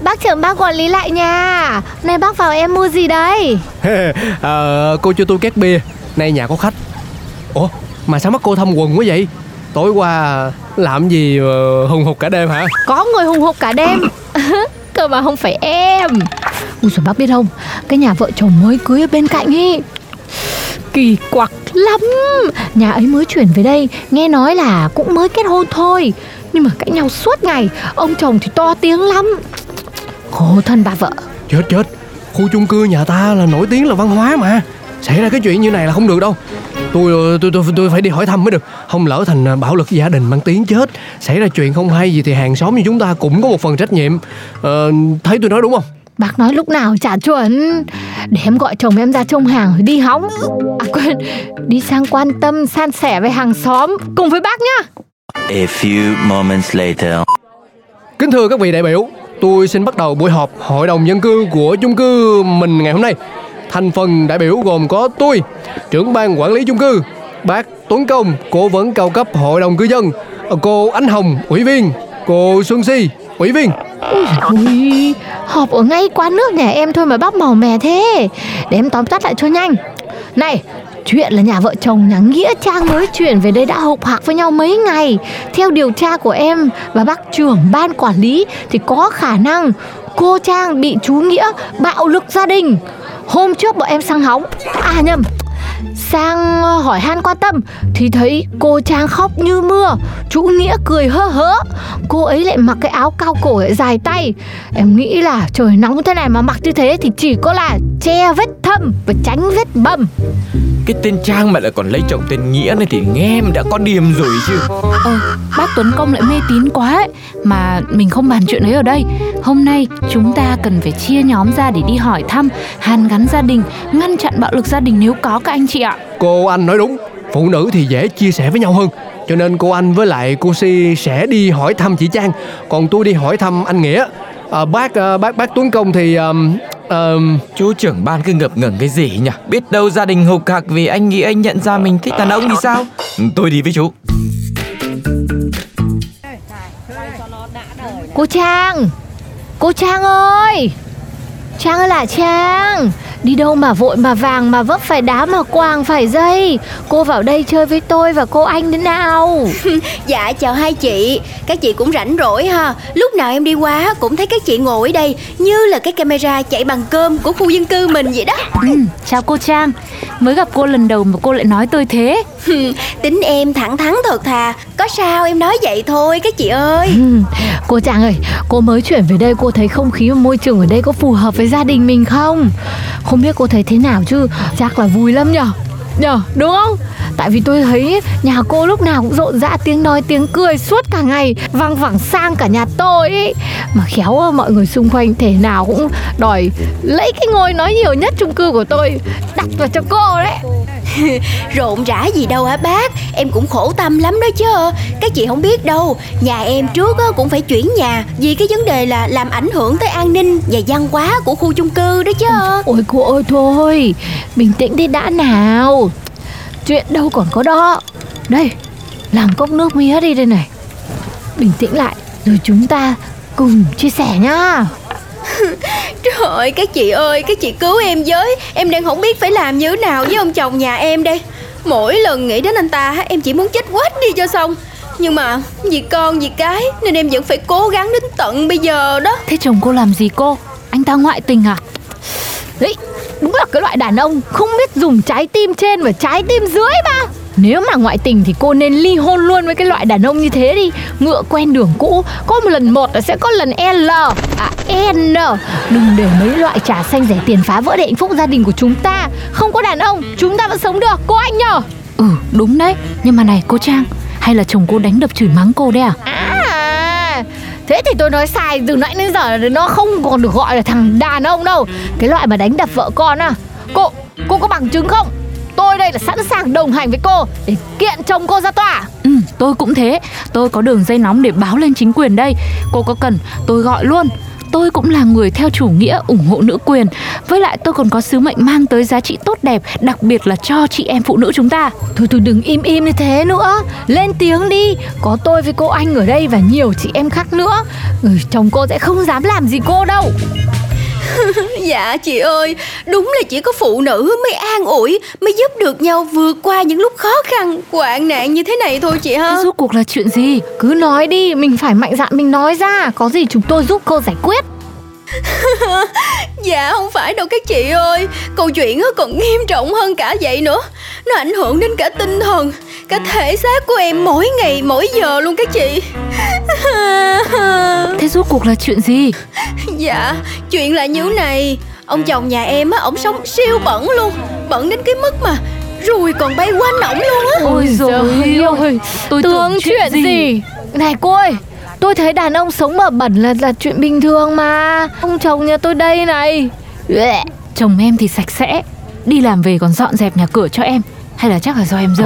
Bác trưởng ban quản lý lại nha Này bác vào em mua gì đây? Ờ, cô cho tôi két bia. Nay nhà có khách. Ủa mà sao mắt cô thâm quần quá vậy? Tối qua làm gì hùng hục cả đêm hả? Có người hùng hục cả đêm. Cơ mà không phải em. Ui rồi bác biết không? Cái nhà vợ chồng mới cưới ở bên cạnh ý. Kỳ quặc lắm. Nhà ấy mới chuyển về đây Nghe nói là cũng mới kết hôn thôi. Nhưng mà cãi nhau suốt ngày Ông chồng thì to tiếng lắm Khổ thân bà vợ. Chết chết. Khu chung cư nhà ta là nổi tiếng là văn hóa mà. Xảy ra cái chuyện như này là không được đâu. Tôi ờ, tôi tôi tôi phải đi hỏi thăm mới được. Không lỡ thành ờ, bạo lực gia đình mang tiếng chết. Xảy ra chuyện không hay gì thì hàng xóm như chúng ta cũng có một phần trách nhiệm. Ờ, Thấy tôi nói đúng không? Bác nói lúc nào chả chuẩn. Để em gọi chồng em ra trông hàng rồi đi hóng. À quên. Đi sang quan tâm san sẻ với hàng xóm Cùng với bác nhá. A few moments later. Kính thưa các vị đại biểu Tôi xin bắt đầu buổi họp hội đồng dân cư của chung cư mình ngày hôm nay. Thành phần đại biểu gồm có tôi Trưởng ban quản lý chung cư Bác Tuấn Công Cố vấn cao cấp hội đồng cư dân Cô Ánh Hồng Ủy viên Cô Xuân Si Ủy viên. Ui, họp ở ngay quán nước nhà em thôi mà bác màu mè thế. Để em tóm tắt lại cho nhanh. Này, chuyện là nhà vợ chồng nhà Nghĩa Trang mới chuyển về đây đã hộp hạc với nhau mấy ngày. Theo điều tra của em và bác trưởng ban quản lý Thì có khả năng cô Trang bị chú Nghĩa bạo lực gia đình. Hôm trước bọn em sang hóng. À nhầm, Sang hỏi han quan tâm Thì thấy cô Trang khóc như mưa. Chú Nghĩa cười hơ hớ. Cô ấy lại mặc cái áo cao cổ lại dài tay. Em nghĩ là trời nóng thế này mà mặc như thế Thì chỉ có là che vết thâm và tránh vết bầm. Cái tên Trang mà lại còn lấy chồng tên Nghĩa này thì nghe em đã có điềm rồi chứ. Ờ, bác Tuấn Công lại mê tín quá ấy Mà mình không bàn chuyện ấy ở đây. Hôm nay chúng ta cần phải chia nhóm ra để đi hỏi thăm Hàn gắn gia đình, ngăn chặn bạo lực gia đình nếu có các anh chị ạ. Cô Anh nói đúng Phụ nữ thì dễ chia sẻ với nhau hơn. Cho nên cô Anh với lại cô Si sẽ đi hỏi thăm chị Trang. Còn tôi đi hỏi thăm anh Nghĩa. À, Bác à, bác bác Tuấn Công thì um, um, Chú trưởng ban cứ ngập ngừng cái gì nhỉ? Biết đâu gia đình hục hạc vì anh nghĩ anh nhận ra mình thích đàn ông thì sao? Ừ, tôi đi với chú. Cô Trang! Cô Trang ơi! Trang ơi là Trang! Đi đâu mà vội mà vàng mà vấp phải đá mà quàng phải dây? Cô vào đây chơi với tôi và cô anh thế nào? Dạ chào hai chị. Các chị cũng rảnh rỗi ha. Lúc nào em đi qua cũng thấy các chị ngồi ở đây Như là cái camera chạy bằng cơm của khu dân cư mình vậy đó. Ừ, Chào cô Trang. Mới gặp cô lần đầu mà cô lại nói tôi thế. Tính em thẳng thắn thật thà. Có sao em nói vậy thôi các chị ơi. Ừ, Cô Trang ơi, cô mới chuyển về đây cô thấy không khí và môi trường ở đây có phù hợp với gia đình mình không? Không không biết cô thấy thế nào chứ chắc là vui lắm nhở? Nhở, đúng không? Tại vì tôi thấy nhà cô lúc nào cũng rộn rã tiếng nói tiếng cười suốt cả ngày Văng vẳng sang cả nhà tôi ấy Mà khéo mọi người xung quanh thể nào cũng đòi lấy cái ngôi nói nhiều nhất chung cư của tôi Đặt vào cho cô đấy Rộn rã gì đâu hả bác? Em cũng khổ tâm lắm đó chứ. Các chị không biết đâu. Nhà em trước á, cũng phải chuyển nhà Vì cái vấn đề là làm ảnh hưởng tới an ninh Và văn hóa của khu chung cư đó chứ. Ôi cô ơi thôi. Bình tĩnh đi đã nào. Chuyện đâu còn có đó. Đây Làm cốc nước mía đi đây này. Bình tĩnh lại Rồi chúng ta cùng chia sẻ nhá Trời ơi các chị ơi Các chị cứu em với. Em đang không biết phải làm như thế nào với ông chồng nhà em đây. Mỗi lần nghĩ đến anh ta, Em chỉ muốn chết quách đi cho xong. Nhưng mà vì con, vì cái, Nên em vẫn phải cố gắng đến tận bây giờ đó. Thế chồng cô làm gì cô? Anh ta ngoại tình à? Đấy Đúng là cái loại đàn ông không biết dùng trái tim trên và trái tim dưới mà nếu mà ngoại tình thì cô nên ly hôn luôn với cái loại đàn ông như thế đi. Ngựa quen đường cũ Có một lần một là sẽ có lần L À N. Đừng để mấy loại trà xanh rẻ tiền phá vỡ để hạnh phúc gia đình của chúng ta. Không có đàn ông Chúng ta vẫn sống được. Cô anh nhờ. Ừ đúng đấy. Nhưng mà này cô Trang Hay là chồng cô đánh đập chửi mắng cô đấy à? À Thế thì tôi nói sai Từ nãy đến giờ nó không còn được gọi là thằng đàn ông đâu. Cái loại mà đánh đập vợ con à Cô Cô có bằng chứng không Tôi đây là sẵn sàng đồng hành với cô Để kiện chồng cô ra tòa. Ừ tôi cũng thế. Tôi có đường dây nóng để báo lên chính quyền đây. Cô có cần tôi gọi luôn. Tôi cũng là người theo chủ nghĩa ủng hộ nữ quyền. Với lại tôi còn có sứ mệnh mang tới giá trị tốt đẹp Đặc biệt là cho chị em phụ nữ chúng ta. Thôi thôi đừng im im như thế nữa. Lên tiếng đi. Có tôi với cô anh ở đây và nhiều chị em khác nữa. Ừ, Chồng cô sẽ không dám làm gì cô đâu Dạ chị ơi Đúng là chỉ có phụ nữ mới an ủi Mới giúp được nhau vượt qua những lúc khó khăn hoạn nạn như thế này thôi chị ha. Rốt cuộc là chuyện gì? Cứ nói đi Mình phải mạnh dạn mình nói ra. Có gì chúng tôi giúp cô giải quyết. Dạ không phải đâu các chị ơi Câu chuyện còn nghiêm trọng hơn cả vậy nữa. Nó ảnh hưởng đến cả tinh thần Cả thể xác của em mỗi ngày mỗi giờ luôn các chị Thế rốt cuộc là chuyện gì? Dạ chuyện là như này. Ông chồng nhà em á Ổng sống siêu bẩn luôn. Bẩn đến cái mức mà Ruồi còn bay quanh ổng luôn á. Ôi rồi ơi. Tôi tưởng chuyện gì? gì? Này cô ơi Tôi thấy đàn ông sống mà bẩn là là chuyện bình thường mà. Ông chồng nhà tôi đây này. Chồng em thì sạch sẽ Đi làm về còn dọn dẹp nhà cửa cho em hay là chắc là do em dơ?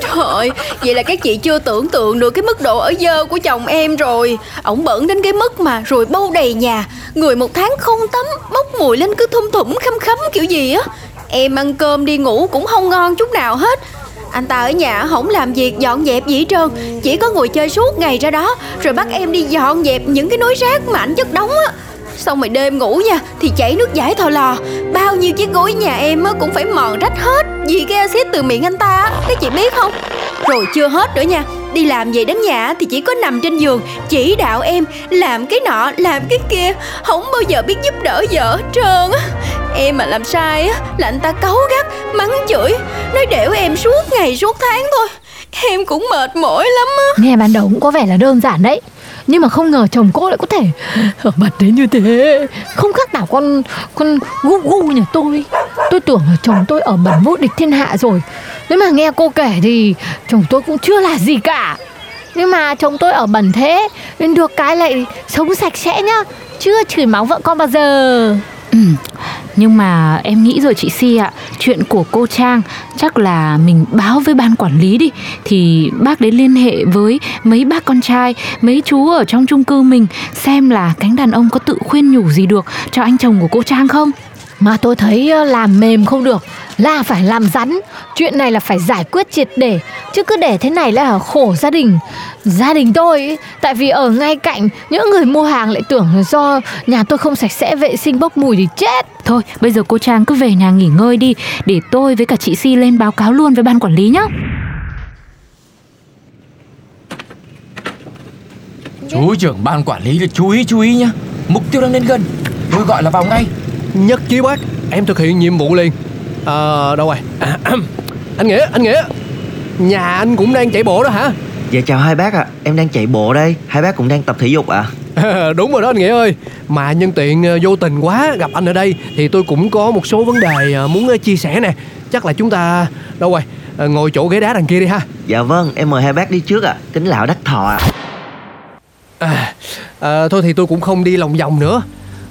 Trời ơi, Vậy là các chị chưa tưởng tượng được cái mức độ ở dơ của chồng em rồi. Ổng bẩn đến cái mức mà rồi bâu đầy nhà. Người một tháng không tắm Bốc mùi lên cứ thum thủm khăm khấm kiểu gì á. Em ăn cơm đi ngủ cũng không ngon chút nào hết. Anh ta ở nhà không làm việc dọn dẹp gì hết trơn. Chỉ có ngồi chơi suốt ngày ra đó Rồi bắt em đi dọn dẹp những cái núi rác mà ảnh chất đóng á. Xong rồi đêm ngủ nha, Thì chảy nước giải thò lò. Bao nhiêu chiếc gối nhà em á, cũng phải mòn rách hết Vì cái axit từ miệng anh ta Các chị biết không? Rồi chưa hết nữa nha, Đi làm về đến nhà thì chỉ có nằm trên giường, Chỉ đạo em làm cái nọ, làm cái kia, Không bao giờ biết giúp đỡ vợ trơn á. Em mà làm sai á, là anh ta cấu gắt, Mắng chửi, Nói đểu em suốt ngày suốt tháng thôi. Em cũng mệt mỏi lắm á. Nghe ban đầu cũng có vẻ là đơn giản đấy nhưng mà không ngờ chồng cô lại có thể ở mặt đến như thế. Không khác nào con con gu gu nhà tôi. Tôi tưởng là chồng tôi ở bẩn vô địch thiên hạ rồi. Nếu mà nghe cô kể thì chồng tôi cũng chưa là gì cả. Nhưng mà chồng tôi ở bẩn thế, nên được cái lại sống sạch sẽ nhá. Chưa chửi máu vợ con bao giờ. Ừ. Nhưng mà em nghĩ rồi chị Si ạ, Chuyện của cô Trang, Chắc là mình báo với ban quản lý đi. Thì bác đến liên hệ với mấy bác con trai, Mấy chú ở trong chung cư mình, Xem là cánh đàn ông có tự khuyên nhủ gì được Cho anh chồng của cô Trang không? Mà tôi thấy ờ, làm mềm không được Là phải làm rắn. Chuyện này là phải giải quyết triệt để Chứ cứ để thế này là khổ gia đình. Gia đình tôi ấy, Tại vì ở ngay cạnh Những người mua hàng lại tưởng là do Nhà tôi không sạch sẽ vệ sinh bốc mùi thì chết. Thôi bây giờ cô Trang cứ về nhà nghỉ ngơi đi Để tôi với cả chị Si lên báo cáo luôn với ban quản lý nhé Chú trưởng ban quản lý là chú ý chú ý nhá. Mục tiêu đang đến gần Tôi gọi là vào ngay Nhất trí bác. Em thực hiện nhiệm vụ liền. À đâu rồi? À, Anh Nghĩa anh Nghĩa. Nhà anh cũng đang chạy bộ đó hả? Dạ chào hai bác ạ. À. Em đang chạy bộ đây. Hai bác cũng đang tập thể dục ạ. À? Đúng rồi đó anh Nghĩa ơi. Mà nhân tiện ờ, vô tình quá gặp anh ở đây Thì tôi cũng có một số vấn đề ờ, muốn ờ, chia sẻ nè. Chắc là chúng ta Đâu rồi? Ngồi chỗ ghế đá đằng kia đi ha. Dạ vâng em mời hai bác đi trước ạ. À. Kính lão đắc thọ ạ. À. À, à, Thôi thì tôi cũng không đi lòng vòng nữa.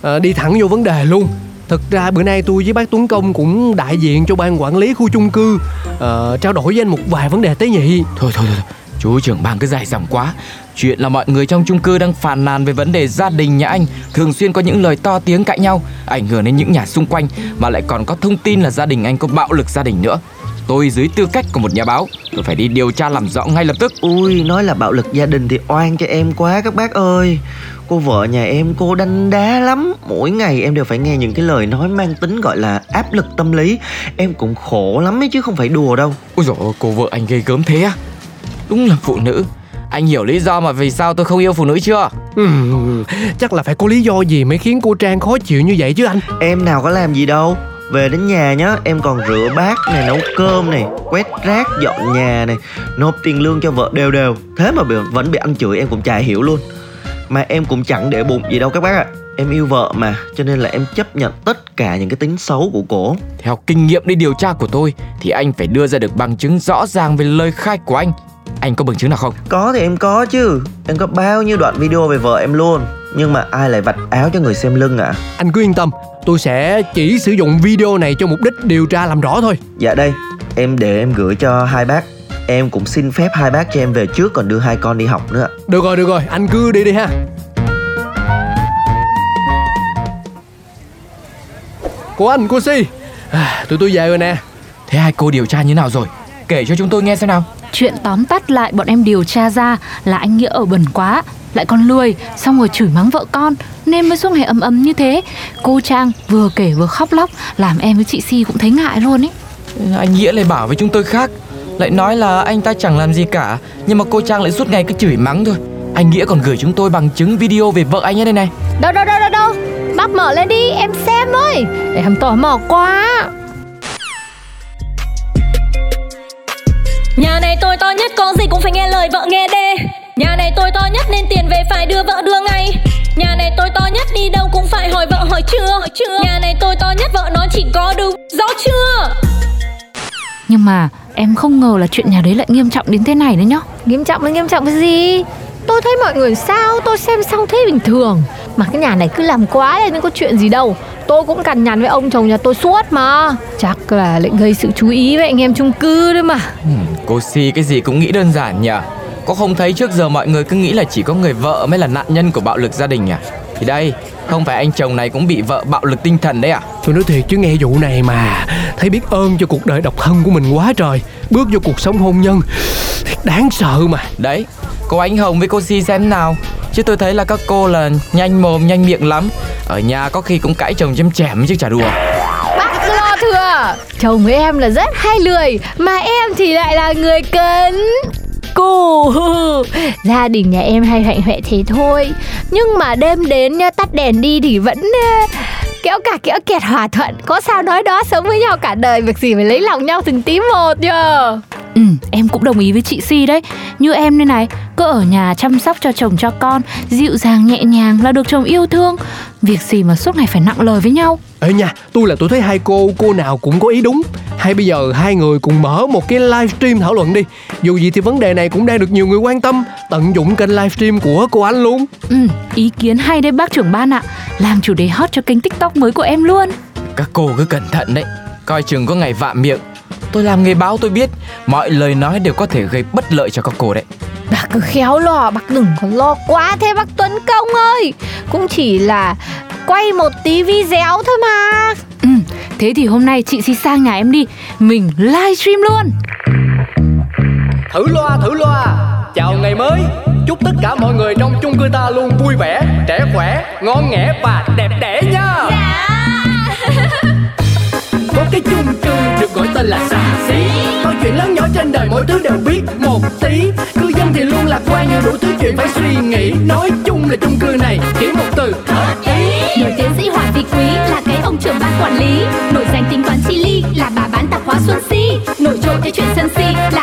À, Đi thẳng vô vấn đề luôn Thực ra bữa nay tôi với bác Tuấn Công cũng đại diện cho ban quản lý khu chung cư. Uh, Trao đổi với anh một vài vấn đề tế nhị. Thôi thôi thôi. Chú trưởng ban cứ dài dòng quá. Chuyện là mọi người trong chung cư đang phàn nàn về vấn đề gia đình nhà anh Thường xuyên có những lời to tiếng cãi nhau Ảnh hưởng đến những nhà xung quanh Mà lại còn có thông tin là gia đình anh có bạo lực gia đình nữa. Tôi dưới tư cách của một nhà báo Tôi phải đi điều tra làm rõ ngay lập tức. Ui nói là bạo lực gia đình thì oan cho em quá các bác ơi. Cô vợ nhà em cô đanh đá lắm. Mỗi ngày em đều phải nghe những cái lời nói mang tính gọi là áp lực tâm lý. Em cũng khổ lắm ấy chứ không phải đùa đâu. Ôi dồi cô vợ anh ghê gớm thế á. Đúng là phụ nữ. Anh hiểu lý do mà vì sao tôi không yêu phụ nữ chưa? Ừ, Chắc là phải có lý do gì mới khiến cô Trang khó chịu như vậy chứ anh? Em nào có làm gì đâu Về đến nhà nhá Em còn rửa bát này Nấu cơm này Quét rác Dọn nhà này Nộp tiền lương cho vợ đều đều. Thế mà bị- vẫn bị anh chửi em cũng chả hiểu luôn. Mà em cũng chẳng để bụng gì đâu các bác ạ. Em yêu vợ mà Cho nên là em chấp nhận tất cả những cái tính xấu của cổ. Theo kinh nghiệm đi điều tra của tôi thì anh phải đưa ra được bằng chứng rõ ràng về lời khai của anh. Anh có bằng chứng nào không? Có thì em có chứ. Em có bao nhiêu đoạn video về vợ em luôn Nhưng mà ai lại vạch áo cho người xem lưng ạ Anh cứ yên tâm, tôi sẽ chỉ sử dụng video này cho mục đích điều tra làm rõ thôi. Dạ đây Em để em gửi cho hai bác Em cũng xin phép hai bác cho em về trước Còn đưa hai con đi học nữa ạ Được rồi, được rồi, anh cứ đi đi ha. Cô anh, cô Si, à, tụi tôi về rồi nè. Thế hai cô điều tra như nào rồi? Kể cho chúng tôi nghe xem nào. Chuyện tóm tắt lại bọn em điều tra ra là anh Nghĩa ở bẩn quá Lại còn lười Xong rồi chửi mắng vợ con. Nên mới suốt ngày ầm ầm như thế. Cô Trang vừa kể vừa khóc lóc Làm em với chị Si cũng thấy ngại luôn ấy. Anh Nghĩa lại bảo với chúng tôi khác. Lại nói là anh ta chẳng làm gì cả Nhưng mà cô Trang lại suốt ngày cứ chửi mắng thôi. Anh Nghĩa còn gửi chúng tôi bằng chứng video về vợ anh ấy đây này. Đâu đâu đâu đâu đâu? Bác mở lên đi em xem ơi. Em tò mò quá. Nhà này tôi to nhất có gì cũng phải nghe lời vợ nghe đê Nhà này tôi to nhất nên tiền về phải đưa vợ đưa ngay. Nhà này tôi to nhất đi đâu cũng phải hỏi vợ hỏi chưa, hỏi chưa. Nhà này tôi to nhất vợ nói chỉ có đúng Rõ chưa? Nhưng mà em không ngờ là chuyện nhà đấy lại nghiêm trọng đến thế này đấy nhá. Nghiêm trọng là nghiêm trọng cái gì? Tôi thấy mọi người sao? Tôi xem xong thấy bình thường. Mà cái nhà này cứ làm quá lên có chuyện gì đâu. Tôi cũng cằn nhằn với ông chồng nhà tôi suốt mà. Chắc là lại gây sự chú ý với anh em chung cư đấy mà. Cô Si cái gì cũng nghĩ đơn giản nhỉ Có không thấy trước giờ mọi người cứ nghĩ là chỉ có người vợ mới là nạn nhân của bạo lực gia đình nhỉ Thì đây Không phải anh chồng này cũng bị vợ bạo lực tinh thần đấy à? Tôi nói thiệt chứ nghe vụ này mà Thấy biết ơn cho cuộc đời độc thân của mình quá trời Bước vô cuộc sống hôn nhân Thiệt đáng sợ mà. Đấy Cô Ánh Hồng với cô Si xem nào. Chứ tôi thấy là các cô là nhanh mồm nhanh miệng lắm. Ở nhà có khi cũng cãi chồng chém chém chứ chả đùa. Bác lo thừa Chồng với em là rất hay lười Mà em thì lại là người cấn Cù Gia đình nhà em hay hoạnh hoẹ thế thôi. Nhưng mà đêm đến nha, tắt đèn đi thì vẫn kéo cả kéo kẹt hòa thuận. Có sao nói đó, sống với nhau cả đời, Việc gì phải lấy lòng nhau từng tí một nhờ. Ừ, em cũng đồng ý với chị Si đấy. Như em đây này Cứ ở nhà chăm sóc cho chồng cho con Dịu dàng nhẹ nhàng là được chồng yêu thương. Việc gì mà suốt ngày phải nặng lời với nhau? Ê nha, tôi là tôi thấy hai cô, cô nào cũng có ý đúng. Hay bây giờ hai người cùng mở một cái livestream thảo luận đi. Dù gì thì vấn đề này cũng đang được nhiều người quan tâm. Tận dụng kênh livestream của cô Anh luôn. Ừ, ý kiến hay đấy bác trưởng ban ạ. Làm chủ đề hot cho kênh tiktok mới của em luôn. Các cô cứ cẩn thận đấy. Coi chừng có ngày vạ miệng Tôi làm nghề báo tôi biết. Mọi lời nói đều có thể gây bất lợi cho các cô đấy. Bác cứ khéo lo, bác đừng có lo quá thế bác Tuấn Công ơi. Cũng chỉ là quay một tí video thôi mà. Ừ, thế thì hôm nay chị Si sang nhà em đi. Mình livestream luôn. Thử loa, thử loa. Chào ngày mới. Chúc tất cả mọi người trong chung cư ta luôn vui vẻ, trẻ khỏe, ngon nghẻ và đẹp đẽ nha cái chung cư được gọi tên là xà xí. Mọi chuyện lớn nhỏ trên đời mỗi thứ đều biết một tí. Cư dân thì luôn lạc quan như đủ thứ chuyện phải suy nghĩ. Nói chung là chung cư này chỉ một từ. Hợp ý Nổi tiến sĩ Hoàng Thị Quý là cái ông trưởng ban quản lý. Nổi danh tính toán chi ly là bà bán tạp hóa Xuân Si. Nổi trội cái chuyện sân si là